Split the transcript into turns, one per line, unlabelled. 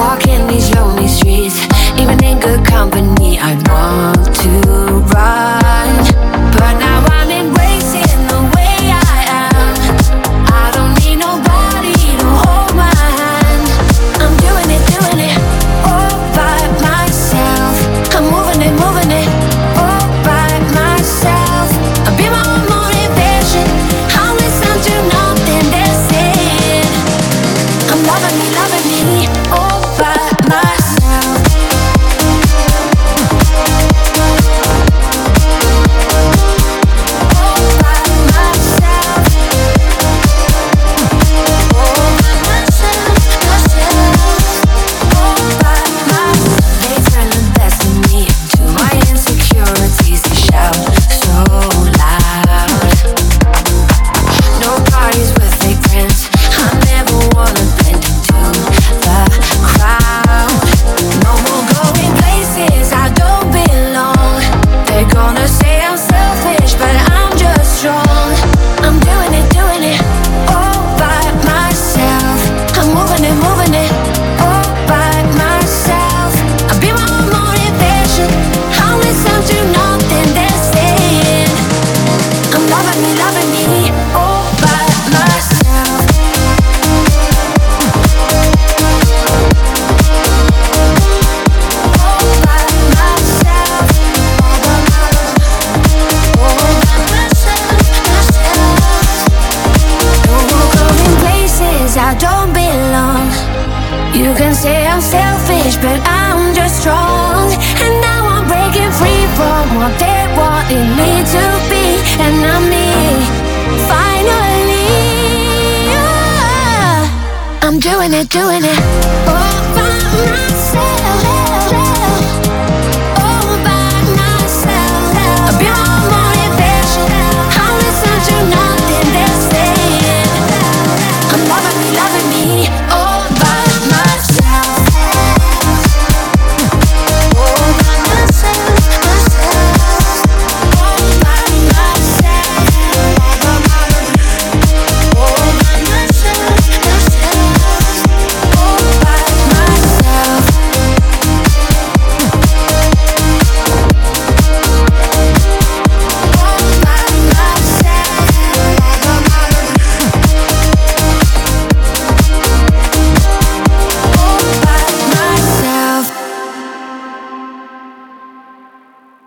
walking these lonely streets, even in good company, I want to. moving it. 'Cause I don't belong. You can say I'm selfish, but I'm just strong. And now I'm breaking free from what they wanted me to be, and I'm me. Finally, I'm doing it, doing it. Oh.